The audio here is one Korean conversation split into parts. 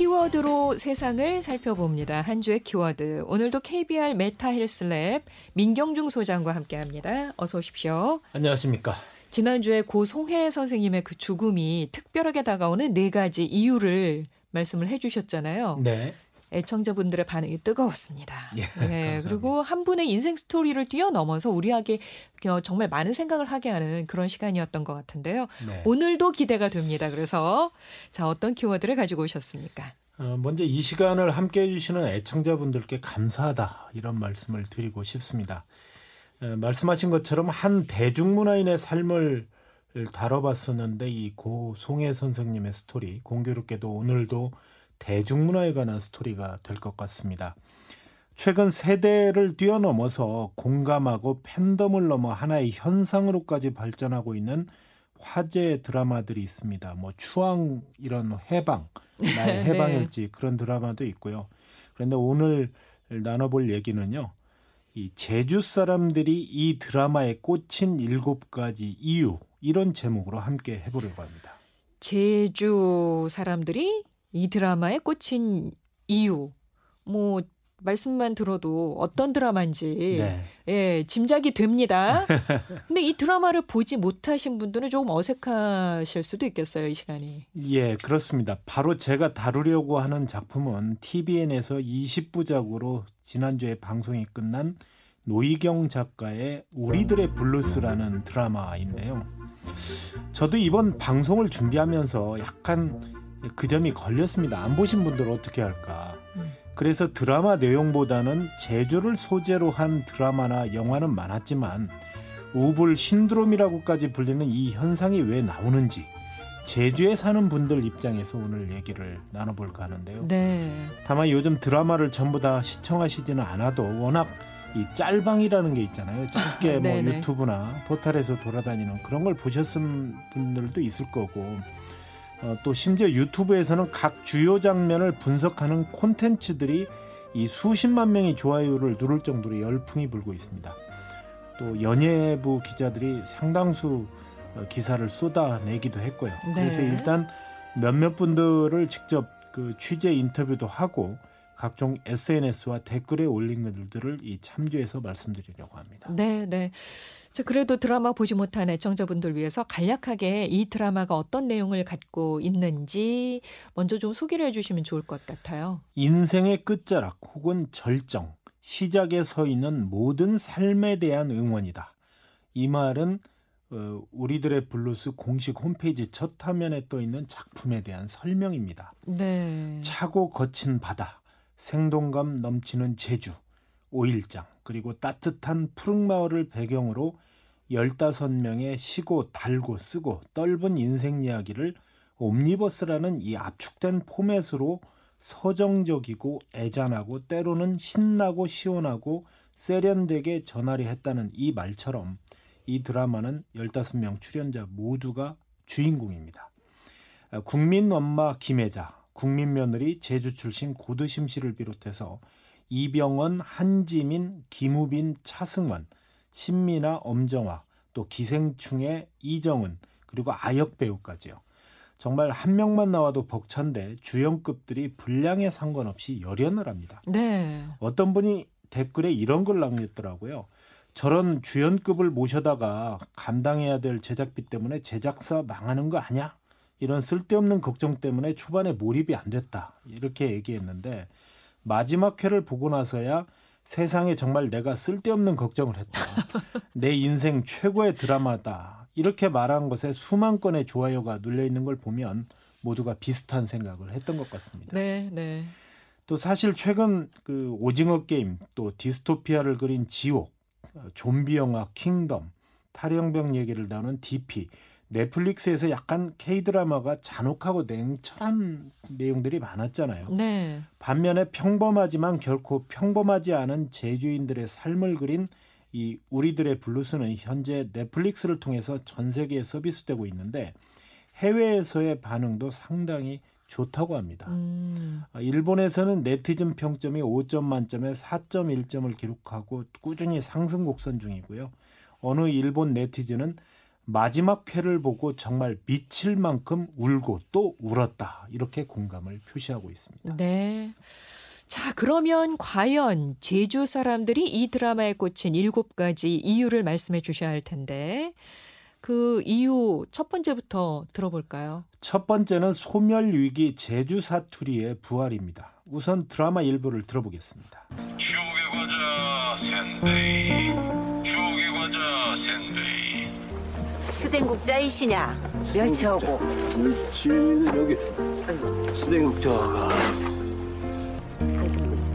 키워드로 세상을 살펴봅니다. 한 주의 키워드. 오늘도 KBR 메타 헬스랩 민경중 소장과 함께 합니다. 어서 오십시오. 안녕하십니까. 지난주에 고 송해 선생님의 그 죽음이 특별하게 다가오는 네 가지 이유를 말씀을 해 주셨잖아요. 네. 애청자분들의 반응이 뜨거웠습니다. 예, 네, 그리고 한 분의 인생 스토리를 뛰어넘어서 우리에게 정말 많은 생각을 하게 하는 그런 시간이었던 것 같은데요. 네. 오늘도 기대가 됩니다. 그래서 자 어떤 키워드를 가지고 오셨습니까? 어, 먼저 이 시간을 함께 해주시는 애청자분들께 감사하다 이런 말씀을 드리고 싶습니다. 어, 말씀하신 것처럼 한 대중문화인의 삶을 다뤄봤었는데 이 고 송혜 선생님의 스토리 공교롭게도 오늘도 대중문화에 관한 스토리가 될 것 같습니다. 최근 세대를 뛰어넘어서 공감하고 팬덤을 넘어 하나의 현상으로까지 발전하고 있는 화제 드라마들이 있습니다. 뭐 추앙 이런 해방, 나의 네. 해방일지 그런 드라마도 있고요. 그런데 오늘 나눠볼 얘기는요. 이 제주 사람들이 이 드라마에 꽂힌 일곱 가지 이유 이런 제목으로 함께 해보려고 합니다. 제주 사람들이 이 드라마에 꽂힌 이유, 뭐, 말씀만 들어도 어떤 드라마인지, 네. 예, 짐작이 됩니다. 근데 이 드라마를 보지 못하신 분들은 조금 어색하실 수도 있겠어요, 이 시간이. 예, 그렇습니다. 바로 제가 다루려고 하는 작품은 TVN에서 20부작으로 지난주에 방송이 끝난 노희경 작가의 우리들의 블루스라는 드라마인데요. 저도 이번 방송을 준비하면서 약간 그 점이 걸렸습니다. 안 보신 분들 어떻게 할까? 그래서 드라마 내용보다는 제주를 소재로 한 드라마나 영화는 많았지만 우블 신드롬이라고까지 불리는 이 현상이 왜 나오는지 제주에 사는 분들 입장에서 오늘 얘기를 나눠볼까 하는데요. 네. 다만 요즘 드라마를 전부 다 시청하시지는 않아도 워낙 이 짤방이라는 게 있잖아요. 짧게 뭐 유튜브나 포털에서 돌아다니는 그런 걸 보셨은 분들도 있을 거고 어, 또 심지어 유튜브에서는 각 주요 장면을 분석하는 콘텐츠들이 이 수십만 명의 좋아요를 누를 정도로 열풍이 불고 있습니다. 또 연예부 기자들이 상당수 어, 기사를 쏟아내기도 했고요. 네. 그래서 일단 몇몇 분들을 직접 그 취재 인터뷰도 하고 각종 SNS와 댓글에 올린 것들을 이 참조해서 말씀드리려고 합니다. 네, 네. 자, 그래도 드라마 보지 못한 애청자분들 위해서 간략하게 이 드라마가 어떤 내용을 갖고 있는지 먼저 좀 소개를 해주시면 좋을 것 같아요. 인생의 끝자락 혹은 절정, 시작에 서 있는 모든 삶에 대한 응원이다. 이 말은 어, 우리들의 블루스 공식 홈페이지 첫 화면에 떠 있는 작품에 대한 설명입니다. 네. 차고 거친 바다, 생동감 넘치는 제주, 오일장, 그리고 따뜻한 푸릉마을을 배경으로 15명의 시고 달고 쓰고 떫은 인생 이야기를 옴니버스라는 이 압축된 포맷으로 서정적이고 애잔하고 때로는 신나고 시원하고 세련되게 전하려 했다는 이 말처럼 이 드라마는 15명 출연자 모두가 주인공입니다. 국민 엄마 김혜자, 국민 며느리 제주 출신 고드심 씨를 비롯해서 이병헌, 한지민, 김우빈, 차승원, 신미나, 엄정화, 또 기생충의 이정은 그리고 아역 배우까지요. 정말 한 명만 나와도 벅찬데 주연급들이 분량에 상관없이 열연을 합니다. 네. 어떤 분이 댓글에 이런 걸 남겼더라고요. 저런 주연급을 모셔다가 감당해야 될 제작비 때문에 제작사 망하는 거 아니야? 이런 쓸데없는 걱정 때문에 초반에 몰입이 안 됐다. 이렇게 얘기했는데 마지막 회를 보고 나서야 세상에 정말 내가 쓸데없는 걱정을 했다. 내 인생 최고의 드라마다. 이렇게 말한 것에 수만 건의 좋아요가 눌려 있는 걸 보면 모두가 비슷한 생각을 했던 것 같습니다. 네, 네. 또 사실 최근 그 오징어 게임 또 디스토피아를 그린 지옥, 좀비 영화 킹덤, 탈영병 얘기를 나눈 DP 넷플릭스에서 약간 K-드라마가 잔혹하고 냉철한 내용들이 많았잖아요. 네. 반면에 평범하지만 결코 평범하지 않은 제주인들의 삶을 그린 이 우리들의 블루스는 현재 넷플릭스를 통해서 전 세계에 서비스되고 있는데 해외에서의 반응도 상당히 좋다고 합니다. 음. 아, 일본에서는 네티즌 평점이 5점 만점에 4.1점을 기록하고 꾸준히 상승 곡선 중이고요. 어느 일본 네티즌은 마지막 회를 보고 정말 미칠 만큼 울고 또 울었다. 이렇게 공감을 표시하고 있습니다. 네. 자, 그러면 과연 제주 사람들이 이 드라마에 꽂힌 일곱 가지 이유를 말씀해 주셔야 할 텐데 그 이유 첫 번째부터 들어볼까요? 첫 번째는 소멸위기 제주 사투리의 부활입니다. 우선 드라마 일부를 들어보겠습니다. 스댕국자이시냐? 멸치하고. 멸치는 여기 스댕국자가.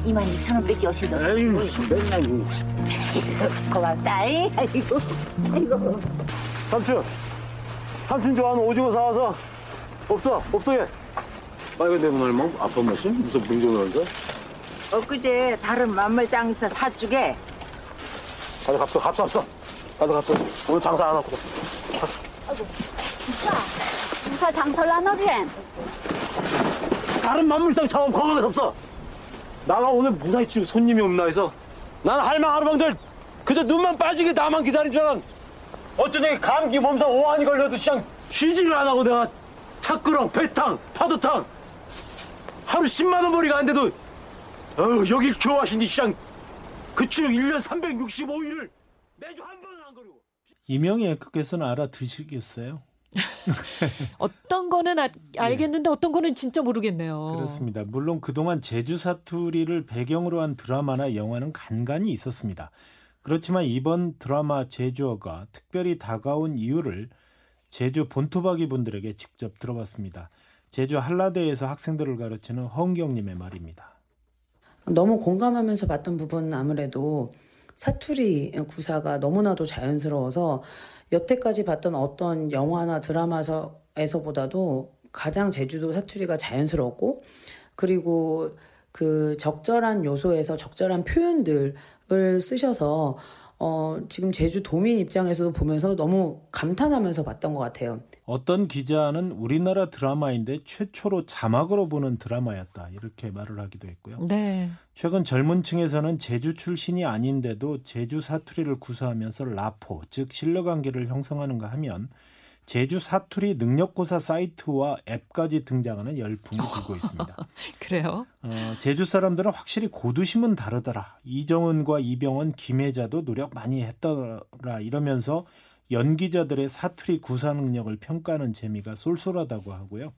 2만 2천 원밖에 오시더 에이 맨날 그 고맙다이 아이고 아이고. 삼촌 삼촌 좋아하는 오징어 사와서 없어 없어 얘 빨간 대문 얼마 아빠 맛이 무슨 분종하는데 엊그제 다른 만물장에서 사주게. 가자 갑서 갑서 갑서 가자 갑서 오늘 장사 안 하고. 무사 장설 안 하지? 다른 만물상 차원 거기가 없어. 나가 오늘 무사히 치고 손님이 없나 해서 난 할망 하루방들 그저 눈만 빠지게 나만 기다린 줄 알았 어쩌니 감기 몸살 오한이 걸려도 그냥 쉬지를 안 하고 내가 차끄렁 배탕 파도탕 하루 10만 원 벌이가 안 돼도 어휴 여기 교화신이 그냥 그치로 1년 365일을 매주 한 번은 안 거리고 이명희 앵커께서는 알아드시겠어요? 어떤 거는 아, 알겠는데 어떤 거는 진짜 모르겠네요. 그렇습니다. 물론 그동안 제주 사투리를 배경으로 한 드라마나 영화는 간간히 있었습니다. 그렇지만 이번 드라마 제주어가 특별히 다가온 이유를 제주 본토박이 분들에게 직접 들어봤습니다. 제주 한라대에서 학생들을 가르치는 허은경님의 말입니다. 너무 공감하면서 봤던 부분은 아무래도 사투리 구사가 너무나도 자연스러워서 여태까지 봤던 어떤 영화나 드라마에서보다도 가장 제주도 사투리가 자연스럽고 그리고 그 적절한 요소에서 적절한 표현들을 쓰셔서 어, 지금 제주 도민 입장에서도 보면서 너무 감탄하면서 봤던 것 같아요. 어떤 기자는 우리나라 드라마인데 최초로 자막으로 보는 드라마였다. 이렇게 말을 하기도 했고요. 네. 최근 젊은 층에서는 제주 출신이 아닌데도 제주 사투리를 구사하면서 라포, 즉 신뢰관계를 형성하는가 하면 제주 사투리 능력고사 사이트와 앱까지 등장하는 열풍이 불고 있습니다. 그래요? 어, 제주 사람들은 확실히 고두심은 다르더라. 이정은과 이병헌, 김혜자도 노력 많이 했더라. 이러면서 연기자들의 사투리 구사 능력을 평가하는 재미가 쏠쏠하다고 하고요.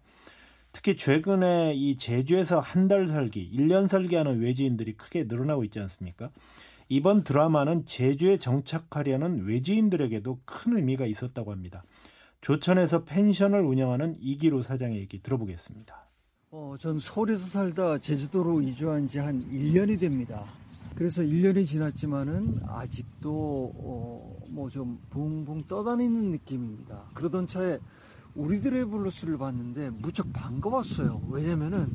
특히 최근에 이 제주에서 한 달 살기, 1년 살기 하는 외지인들이 크게 늘어나고 있지 않습니까? 이번 드라마는 제주에 정착하려는 외지인들에게도 큰 의미가 있었다고 합니다. 조천에서 펜션을 운영하는 이기로 사장의 얘기 들어보겠습니다. 어, 전 서울에서 살다 제주도로 이주한 지 한 1년이 됩니다. 그래서 1년이 지났지만은 아직도 어, 뭐 좀 붕붕 떠다니는 느낌입니다. 그러던 차에 우리들의 블루스를 봤는데 무척 반가웠어요. 왜냐면은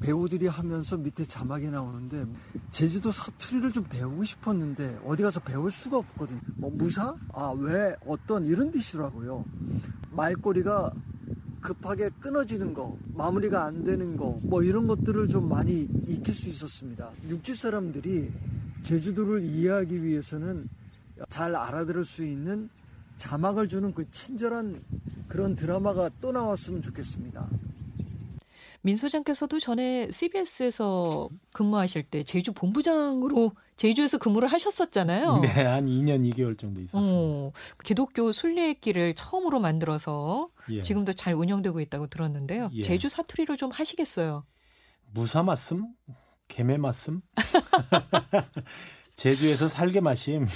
배우들이 하면서 밑에 자막이 나오는데 제주도 사투리를 좀 배우고 싶었는데 어디 가서 배울 수가 없거든요. 뭐 무사? 아, 왜? 어떤 이런 뜻이라고요. 말꼬리가 급하게 끊어지는 거, 마무리가 안 되는 거, 뭐 이런 것들을 좀 많이 익힐 수 있었습니다. 육지 사람들이 제주도를 이해하기 위해서는 잘 알아들을 수 있는 자막을 주는 그 친절한 그런 드라마가 또 나왔으면 좋겠습니다. 민 소장께서도 전에 CBS에서 근무하실 때 제주 본부장으로 제주에서 근무를 하셨었잖아요. 네, 한 2년 2개월 정도 있었습니다. 어, 기독교 순례길을 처음으로 만들어서 예. 지금도 잘 운영되고 있다고 들었는데요. 예. 제주 사투리로 좀 하시겠어요? 무사 말씀? 개매 말씀? 제주에서 살게 마심.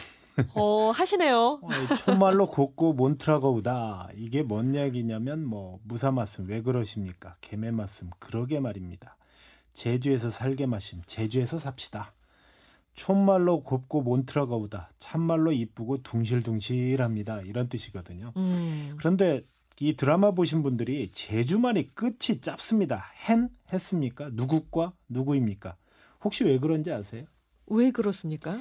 어, 하시네요. 어, 촌말로 곱고 몬트라거우다. 이게 뭔 이야기냐면 뭐 무사 말씀 왜 그러십니까? 개매 말씀 그러게 말입니다. 제주에서 살게 마심. 제주에서 삽시다. 촌말로 곱고 몬트라거우다. 참말로 이쁘고 둥실둥실합니다. 이런 뜻이거든요. 음. 그런데 이 드라마 보신 분들이 제주말이 끝이 짧습니다. hen 했습니까? 누구과 누구입니까? 혹시 왜 그런지 아세요? 왜 그렇습니까?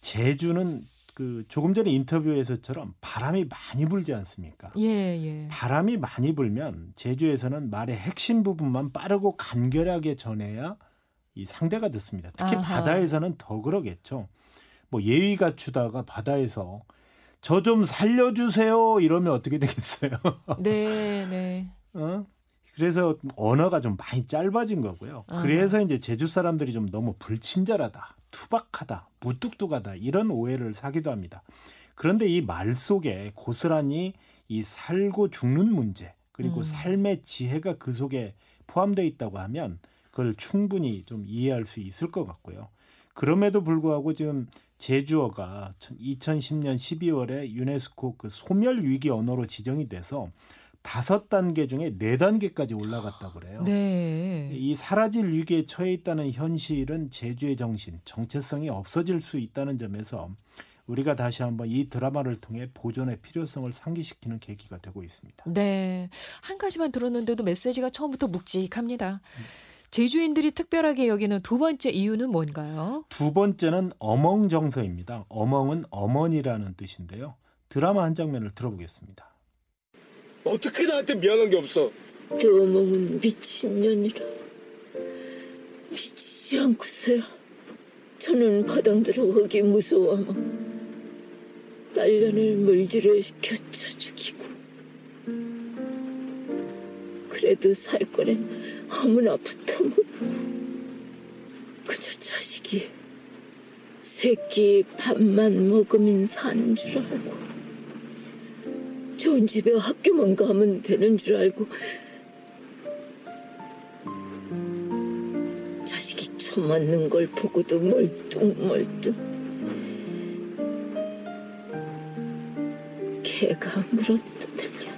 제주는 그 조금 전에 인터뷰에서처럼 바람이 많이 불지 않습니까? 예, 예. 바람이 많이 불면 제주에서는 말의 핵심 부분만 빠르고 간결하게 전해야 이 상대가 듣습니다. 특히 아하. 바다에서는 더 그러겠죠. 뭐 예의 갖추다가 바다에서 저 좀 살려주세요 이러면 어떻게 되겠어요? 네, 네. 어? 그래서 언어가 좀 많이 짧아진 거고요. 아. 그래서 이제 제주 사람들이 좀 너무 불친절하다, 투박하다, 무뚝뚝하다 이런 오해를 사기도 합니다. 그런데 이 말 속에 고스란히 이 살고 죽는 문제 그리고 음. 삶의 지혜가 그 속에 포함되어 있다고 하면 그걸 충분히 좀 이해할 수 있을 것 같고요. 그럼에도 불구하고 지금 제주어가 2010년 12월에 유네스코 그 소멸 위기 언어로 지정이 돼서 다섯 단계 중에 네 단계까지 올라갔다 그래요. 네. 이 사라질 위기에 처해 있다는 현실은 제주의 정신, 정체성이 없어질 수 있다는 점에서 우리가 다시 한번 이 드라마를 통해 보존의 필요성을 상기시키는 계기가 되고 있습니다. 네. 한 가지만 들었는데도 메시지가 처음부터 묵직합니다. 제주인들이 특별하게 여기는 두 번째 이유는 뭔가요? 두 번째는 어멍 정서입니다. 어멍은 어머니라는 뜻인데요. 드라마 한 장면을 들어보겠습니다. 어떻게 나한테 미안한 게 없어? 저 어멍은 미친년이라. 미치지 않고서야 저는 바당들어 거기 무서워하며 딸년을 물질을 교쳐 죽이고. 그래도 살 거는 아무나 붙어먹고. 그저 자식이 새끼 밥만 먹으면 사는 줄 알고 좋은 집에 학교만 가면 되는 줄 알고. 자식이 처맞는 걸 보고도 멀뚱멀뚱. 개가 물어뜯으면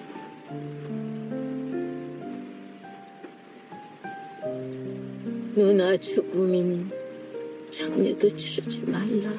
누나 죽으면 장례도 치르지 말라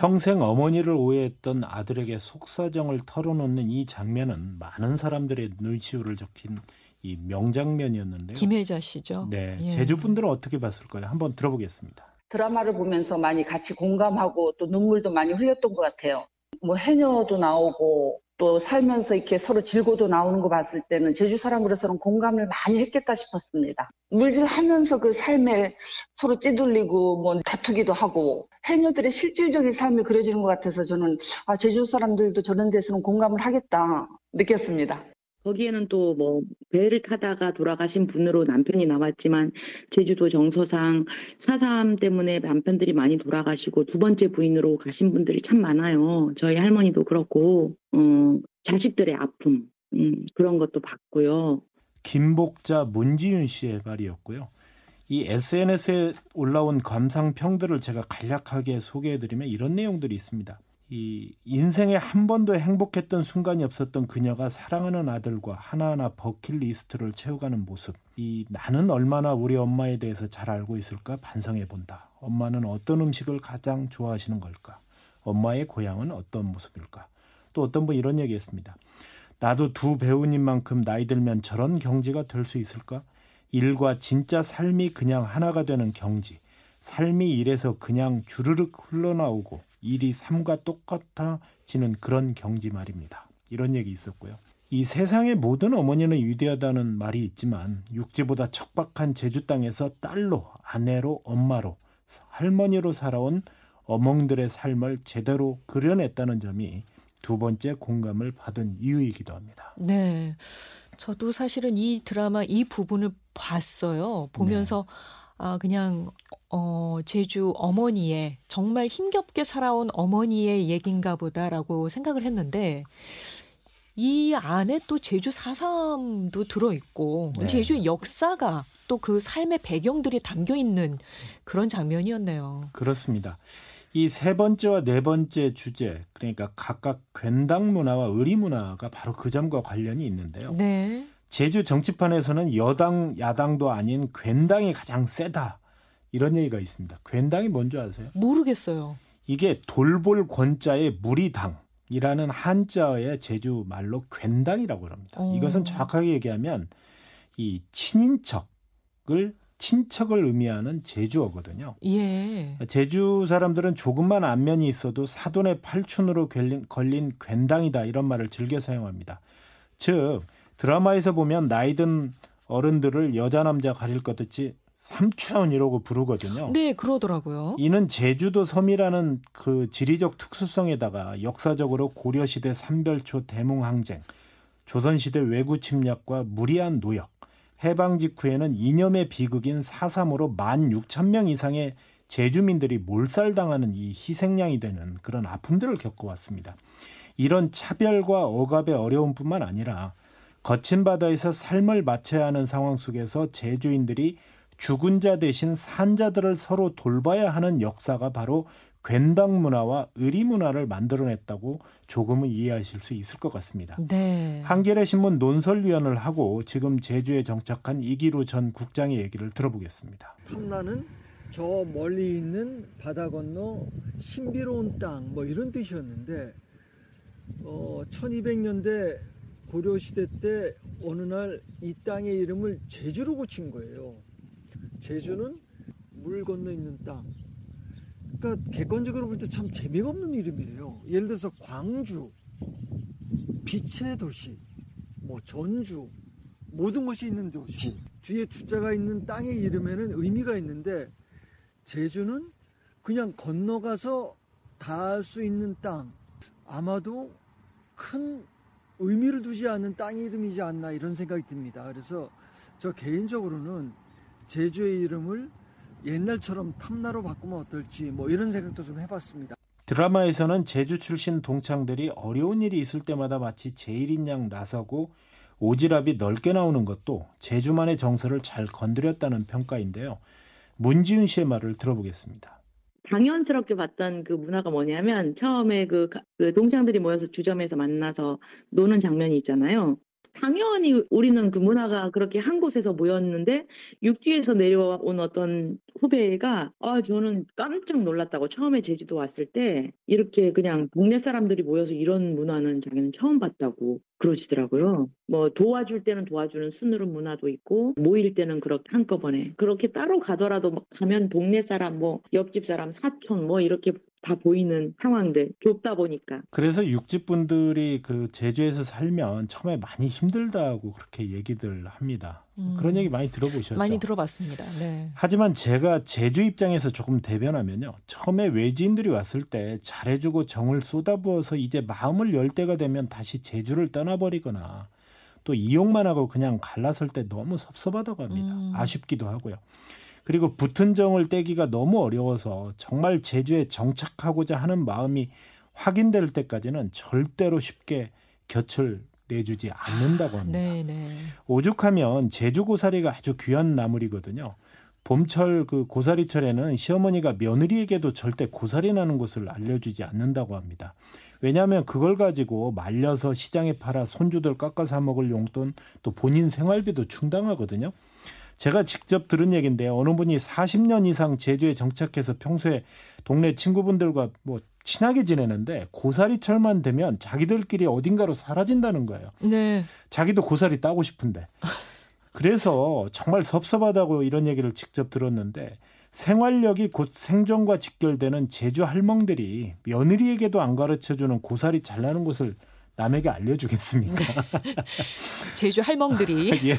평생 어머니를 오해했던 아들에게 속사정을 털어놓는 이 장면은 많은 사람들의 눈시울을 적힌 이 명장면이었는데요. 김혜자 씨죠. 네, 예. 제주 분들은 어떻게 봤을까요? 한번 들어보겠습니다. 드라마를 보면서 많이 같이 공감하고 또 눈물도 많이 흘렸던 것 같아요. 뭐 해녀도 나오고 또 살면서 이렇게 서로 질고도 나오는 거 봤을 때는 제주 사람으로서는 공감을 많이 했겠다 싶었습니다. 물질하면서 그 삶에 서로 찌들리고 뭐 다투기도 하고 해녀들의 실질적인 삶이 그려지는 것 같아서 저는 아, 제주 사람들도 저런 데서는 공감을 하겠다 느꼈습니다. 거기에는 또 뭐 배를 타다가 돌아가신 분으로 남편이 나왔지만 제주도 정서상 사삼 때문에 남편들이 많이 돌아가시고 두 번째 부인으로 가신 분들이 참 많아요. 저희 할머니도 그렇고 어, 자식들의 아픔 음, 그런 것도 봤고요. 김복자 문지윤 씨의 말이었고요. 이 SNS에 올라온 감상평들을 제가 간략하게 소개해드리면 이런 내용들이 있습니다. 이 인생에 한 번도 행복했던 순간이 없었던 그녀가 사랑하는 아들과 하나하나 버킷리스트를 채워가는 모습. 이 나는 얼마나 우리 엄마에 대해서 잘 알고 있을까 반성해 본다. 엄마는 어떤 음식을 가장 좋아하시는 걸까? 엄마의 고향은 어떤 모습일까? 또 어떤 분 이런 얘기 했습니다. 나도 두 배우님만큼 나이 들면 저런 경지가 될 수 있을까? 일과 진짜 삶이 그냥 하나가 되는 경지. 삶이 일에서 그냥 주르륵 흘러나오고 일이 삶과 똑같아지는 그런 경지 말입니다. 이런 얘기 있었고요. 이 세상의 모든 어머니는 위대하다는 말이 있지만 육지보다 척박한 제주 땅에서 딸로, 아내로, 엄마로, 할머니로 살아온 어멍들의 삶을 제대로 그려냈다는 점이 두 번째 공감을 받은 이유이기도 합니다. 네. 저도 사실은 이 드라마 이 부분을 봤어요. 보면서 네. 아 그냥 어 제주 어머니의 정말 힘겹게 살아온 어머니의 얘긴가 보다라고 생각을 했는데 이 안에 또 제주 사삼도 들어 있고 네. 제주 역사가 또 그 삶의 배경들이 담겨 있는 그런 장면이었네요. 그렇습니다. 이 세 번째와 네 번째 주제 그러니까 각각 괜당 문화와 의리 문화가 바로 그 점과 관련이 있는데요. 네. 제주 정치판에서는 여당 야당도 아닌 괜당이 가장 세다 이런 얘기가 있습니다. 괜당이 뭔지 아세요? 모르겠어요. 이게 돌볼 권자의 무리당이라는 한자어의 제주 말로 괜당이라고 합니다. 어. 이것은 정확하게 얘기하면 이 친인척을 친척을 의미하는 제주어거든요. 예. 제주 사람들은 조금만 안면이 있어도 사돈의 팔춘으로 걸린, 걸린 괜당이다 이런 말을 즐겨 사용합니다. 즉 드라마에서 보면 나이든 어른들을 여자 남자 가릴 것 없이 삼촌 이러고 부르거든요. 네, 그러더라고요. 이는 제주도 섬이라는 그 지리적 특수성에다가 역사적으로 고려시대 삼별초 대몽항쟁, 조선시대 외구 침략과 무리한 노역, 해방 직후에는 이념의 비극인 4.3으로 1만 6천 명 이상의 제주민들이 몰살당하는 이 희생양이 되는 그런 아픔들을 겪어왔습니다. 이런 차별과 억압의 어려움뿐만 아니라 거친 바다에서 삶을 마쳐야 하는 상황 속에서 제주인들이 죽은 자 대신 산 자들을 서로 돌봐야 하는 역사가 바로 괜당 문화와 의리 문화를 만들어냈다고 조금은 이해하실 수 있을 것 같습니다. 네. 한겨레 신문 논설위원을 하고 지금 제주에 정착한 이기루 전 국장의 얘기를 들어보겠습니다. 탐나는 저 멀리 있는 바다 건너 신비로운 땅 뭐 이런 뜻이었는데 어, 1200년대 고려 시대 때 어느 날 이 땅의 이름을 제주로 고친 거예요. 제주는 물 건너 있는 땅. 그러니까 객관적으로 볼 때 참 재미가 없는 이름이에요. 예를 들어서 광주, 빛의 도시, 뭐 전주, 모든 것이 있는 도시. 뒤에 주자가 있는 땅의 이름에는 의미가 있는데 제주는 그냥 건너가서 닿을 수 있는 땅. 아마도 큰 의미를 두지 않는 땅 이름이지 않나 이런 생각이 듭니다. 그래서 저 개인적으로는 제주의 이름을 옛날처럼 탐나로 바꾸면 어떨지 뭐 이런 생각도 좀 해봤습니다. 드라마에서는 제주 출신 동창들이 어려운 일이 있을 때마다 마치 제일인 양 나서고 오지랖이 넓게 나오는 것도 제주만의 정서를 잘 건드렸다는 평가인데요. 문지윤 씨의 말을 들어보겠습니다. 당연스럽게 봤던 그 문화가 뭐냐면 처음에 그, 그 동창들이 모여서 주점에서 만나서 노는 장면이 있잖아요. 당연히 우리는 그 문화가 그렇게 한 곳에서 모였는데 육지에서 내려온 어떤 후배가 아 저는 깜짝 놀랐다고 처음에 제주도 왔을 때 이렇게 그냥 동네 사람들이 모여서 이런 문화는 자기는 처음 봤다고 그러시더라고요. 뭐 도와줄 때는 도와주는 순으로 문화도 있고 모일 때는 그렇게 한꺼번에 그렇게 따로 가더라도 가면 동네 사람 뭐 옆집 사람 사촌 뭐 이렇게 다 보이는 상황들 좁다 보니까 그래서 육지 분들이 그 제주에서 살면 처음에 많이 힘들다고 그렇게 얘기들 합니다. 음. 그런 얘기 많이 들어보셨죠? 많이 들어봤습니다. 네. 하지만 제가 제주 입장에서 조금 대변하면요. 처음에 외지인들이 왔을 때 잘해주고 정을 쏟아부어서 이제 마음을 열 때가 되면 다시 제주를 떠나버리거나 또 이용만 하고 그냥 갈라설 때 너무 섭섭하다고 합니다. 음. 아쉽기도 하고요. 그리고 붙은 정을 떼기가 너무 어려워서 정말 제주에 정착하고자 하는 마음이 확인될 때까지는 절대로 쉽게 곁을 내주지 않는다고 합니다. 네, 네. 오죽하면 제주 고사리가 아주 귀한 나물이거든요. 봄철 그 고사리철에는 시어머니가 며느리에게도 절대 고사리 나는 곳을 알려주지 않는다고 합니다. 왜냐하면 그걸 가지고 말려서 시장에 팔아 손주들 깎아 사 먹을 용돈 또 본인 생활비도 충당하거든요. 제가 직접 들은 얘기인데요. 어느 분이 40년 이상 제주에 정착해서 평소에 동네 친구분들과 뭐 친하게 지내는데 고사리철만 되면 자기들끼리 어딘가로 사라진다는 거예요. 네. 자기도 고사리 따고 싶은데. 그래서 정말 섭섭하다고 이런 얘기를 직접 들었는데 생활력이 곧 생존과 직결되는 제주 할멍들이 며느리에게도 안 가르쳐 주는 고사리 잘나는 곳을 남에게 알려주겠습니까? 네. 제주 할멍들이. 예.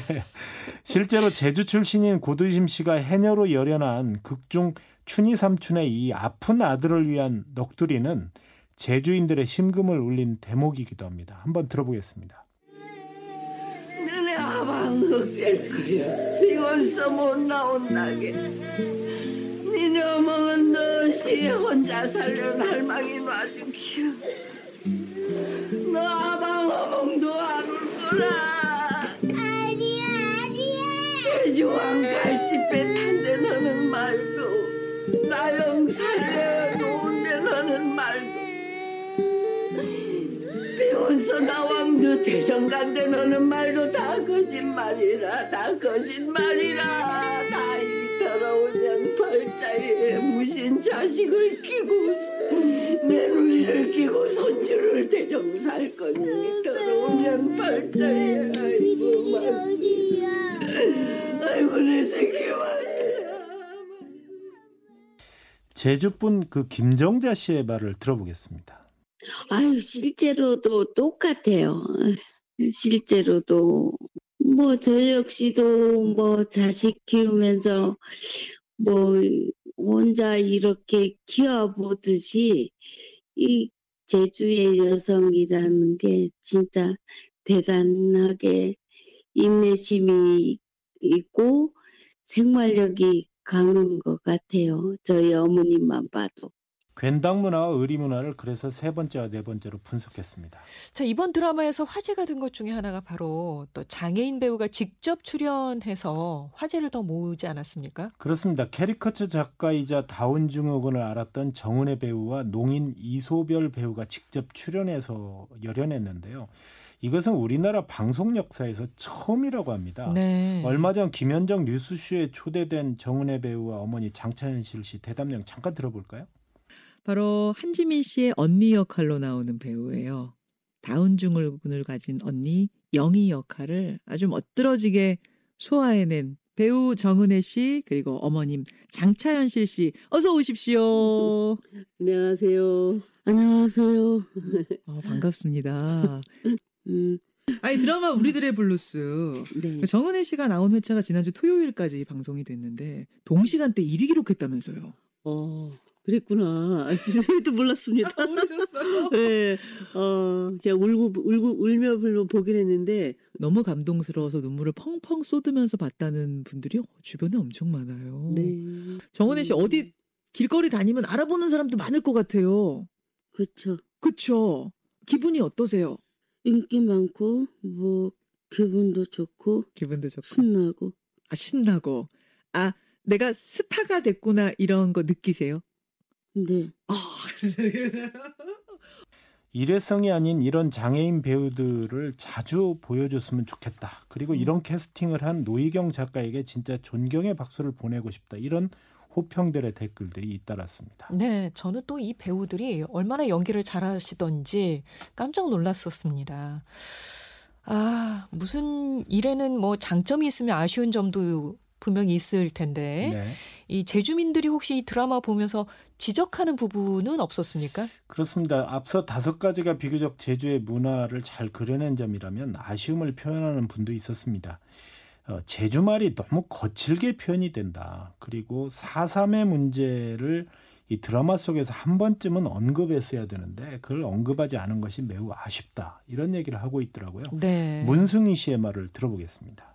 실제로 제주 출신인 고두심 씨가 해녀로 열연한 극중 춘희 삼촌의 이 아픈 아들을 위한 넋두리는 제주인들의 심금을 울린 대목이기도 합니다. 한번 들어보겠습니다. 너네 아방 흑될 거야. 비원서 못 나온다게. 니네 어멍은 너시 혼자 살려는 할망이 놔준 키워. 너 아방 어멍도 안 울거라. 아니야 아니야. 제주왕 갈치배 탄데 너는 말도 나영 살려 놓은데 너는 말도 배운서 나왕도 대전 간데 너는 말도 다 거짓말이라 다 거짓말이라 다 이 더러우면 팔자에 무신 자식을 끼고 며느리를 끼고 손주를 대령 살 거니 더러우면 팔자에 아이고 말 아이고 내 새끼 말이야 제주분 그 김정자 씨의 말을 들어보겠습니다. 아유 실제로도 똑같아요. 실제로도 뭐 저 역시도 뭐 자식 키우면서 뭐 혼자 이렇게 키워보듯이 이 제주의 여성이라는 게 진짜 대단하게 인내심이 있고 생활력이 강한 것 같아요. 저희 어머님만 봐도. 괸당 문화와 의리 문화를 그래서 세 번째와 네 번째로 분석했습니다. 자, 이번 드라마에서 화제가 된 것 중에 하나가 바로 또 장애인 배우가 직접 출연해서 화제를 더 모으지 않았습니까? 그렇습니다. 캐리커처 작가이자 다운 증후군을 앓았던 정은혜 배우와 농인 이소별 배우가 직접 출연해서 열연했는데요. 이것은 우리나라 방송 역사에서 처음이라고 합니다. 네. 얼마 전 김현정 뉴스쇼에 초대된 정은혜 배우와 어머니 장차현실 씨 대담령 잠깐 들어볼까요? 바로 한지민 씨의 언니 역할로 나오는 배우예요. 다운 증후군을 가진 언니 영희 역할을 아주 멋들어지게 소화해낸 배우 정은혜 씨 그리고 어머님 장차현실 씨 어서 오십시오. 안녕하세요. 안녕하세요. 어, 반갑습니다. 음. 아니 드라마 우리들의 블루스 네. 정은혜 씨가 나온 회차가 지난주 토요일까지 방송이 됐는데 동시간대 1위 기록했다면서요. 어. 그랬구나. 저희도 몰랐습니다. 아, 모르셨어요? 네. 어, 그냥 울고, 울고, 울며 불며 보긴 했는데. 너무 감동스러워서 눈물을 펑펑 쏟으면서 봤다는 분들이 주변에 엄청 많아요. 네. 정은혜 씨, 어디 길거리 다니면 알아보는 사람도 많을 것 같아요. 그쵸. 그쵸. 기분이 어떠세요? 인기 많고, 뭐, 기분도 좋고. 기분도 좋고. 신나고. 아, 신나고. 아, 내가 스타가 됐구나, 이런 거 느끼세요? 네. 아, 일회성이 아닌 이런 장애인 배우들을 자주 보여줬으면 좋겠다. 그리고 이런 캐스팅을 한 노희경 작가에게 진짜 존경의 박수를 보내고 싶다. 이런 호평들의 댓글들이 잇따랐습니다. 네, 저는 또 이 배우들이 얼마나 연기를 잘하시던지 깜짝 놀랐었습니다. 아, 무슨 일에는 뭐 장점이 있으면 아쉬운 점도 분명히 있을 텐데 네. 이 제주민들이 혹시 이 드라마 보면서 지적하는 부분은 없었습니까? 그렇습니다. 앞서 다섯 가지가 비교적 제주의 문화를 잘 그려낸 점이라면 아쉬움을 표현하는 분도 있었습니다. 어, 제주 말이 너무 거칠게 표현이 된다. 그리고 4.3의 문제를 이 드라마 속에서 한 번쯤은 언급했어야 되는데 그걸 언급하지 않은 것이 매우 아쉽다. 이런 얘기를 하고 있더라고요. 네. 문승희 씨의 말을 들어보겠습니다.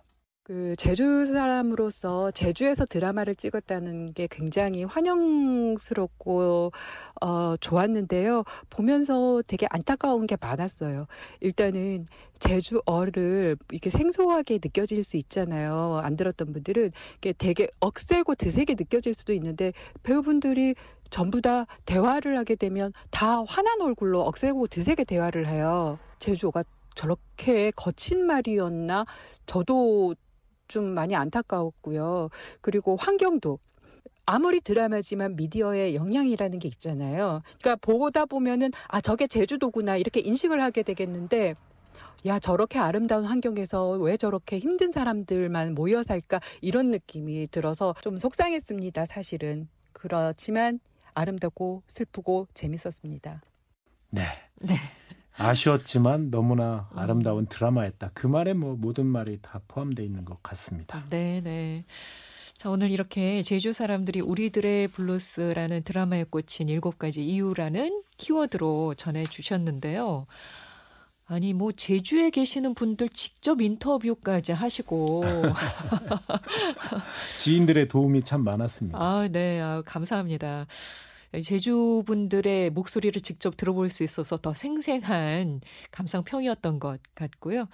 그 제주 사람으로서 제주에서 드라마를 찍었다는 게 굉장히 환영스럽고 어 좋았는데요. 보면서 되게 안타까운 게 많았어요. 일단은 제주어를 이렇게 생소하게 느껴질 수 있잖아요. 안 들었던 분들은 이게 되게 억세고 드세게 느껴질 수도 있는데 배우분들이 전부 다 대화를 하게 되면 다 화난 얼굴로 억세고 드세게 대화를 해요. 제주어가 저렇게 거친 말이었나? 저도 좀 많이 안타까웠고요. 그리고 환경도 아무리 드라마지만 미디어의 영향이라는 게 있잖아요. 그러니까 보다 보면은 아 저게 제주도구나 이렇게 인식을 하게 되겠는데 야 저렇게 아름다운 환경에서 왜 저렇게 힘든 사람들만 모여 살까 이런 느낌이 들어서 좀 속상했습니다. 사실은 그렇지만 아름답고 슬프고 재밌었습니다. 네. 네. 아쉬웠지만 너무나 아름다운 드라마였다. 그 말에 뭐 모든 말이 다 포함되어 있는 것 같습니다. 네, 네. 자, 오늘 이렇게 제주 사람들이 우리들의 블루스라는 드라마에 꽂힌 일곱 가지 이유라는 키워드로 전해 주셨는데요. 아니 뭐 제주에 계시는 분들 직접 인터뷰까지 하시고 지인들의 도움이 참 많았습니다. 아, 네. 아, 감사합니다. 제주 분들의 목소리를 직접 들어볼 수 있어서 더 생생한 감상평이었던 것 같고요.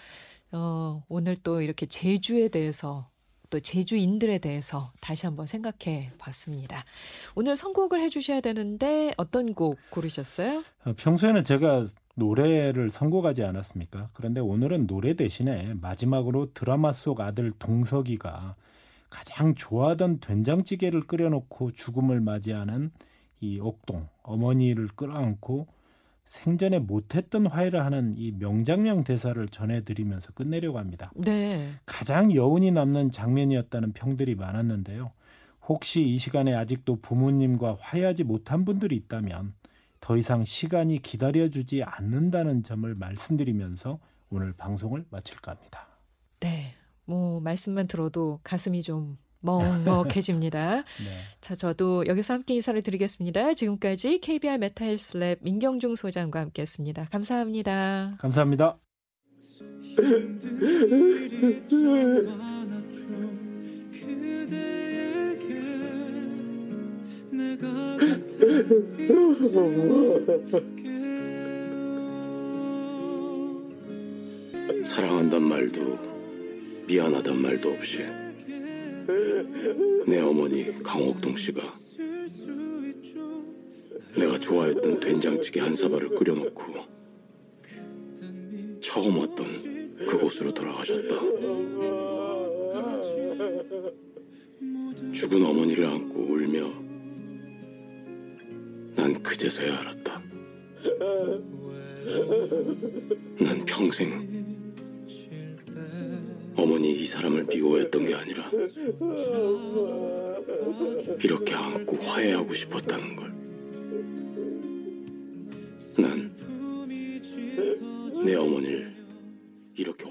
어, 오늘 또 이렇게 제주에 대해서 또 제주인들에 대해서 다시 한번 생각해 봤습니다. 오늘 선곡을 해주셔야 되는데 어떤 곡 고르셨어요? 어, 평소에는 제가 노래를 선곡하지 않았습니까? 그런데 오늘은 노래 대신에 마지막으로 드라마 속 아들 동석이가 가장 좋아하던 된장찌개를 끓여놓고 죽음을 맞이하는 이 옥동 어머니를 끌어안고 생전에 못했던 화해를 하는 이 명장면 대사를 전해드리면서 끝내려고 합니다. 네. 가장 여운이 남는 장면이었다는 평들이 많았는데요. 혹시 이 시간에 아직도 부모님과 화해하지 못한 분들이 있다면 더 이상 시간이 기다려주지 않는다는 점을 말씀드리면서 오늘 방송을 마칠까 합니다. 네. 뭐 말씀만 들어도 가슴이 좀 먹먹해집니다. 네. 자, 저도 여기서 함께 인사를 드리겠습니다. 지금까지 KBR 메타헬스랩 민경중 소장과 함께했습니다. 감사합니다. 감사합니다. 사랑한단 말도 미안하단 말도 없이 내 어머니 강옥동 씨가 내가 좋아했던 된장찌개 한 사발을 끓여놓고 처음 왔던 그곳으로 돌아가셨다. 죽은 어머니를 안고 울며 난 그제서야 알았다. 난 평생 어머니 이 사람을 미워했던 게 아니라 이렇게 안고 화해하고 싶었다는 걸. 난 내 어머니를 이렇게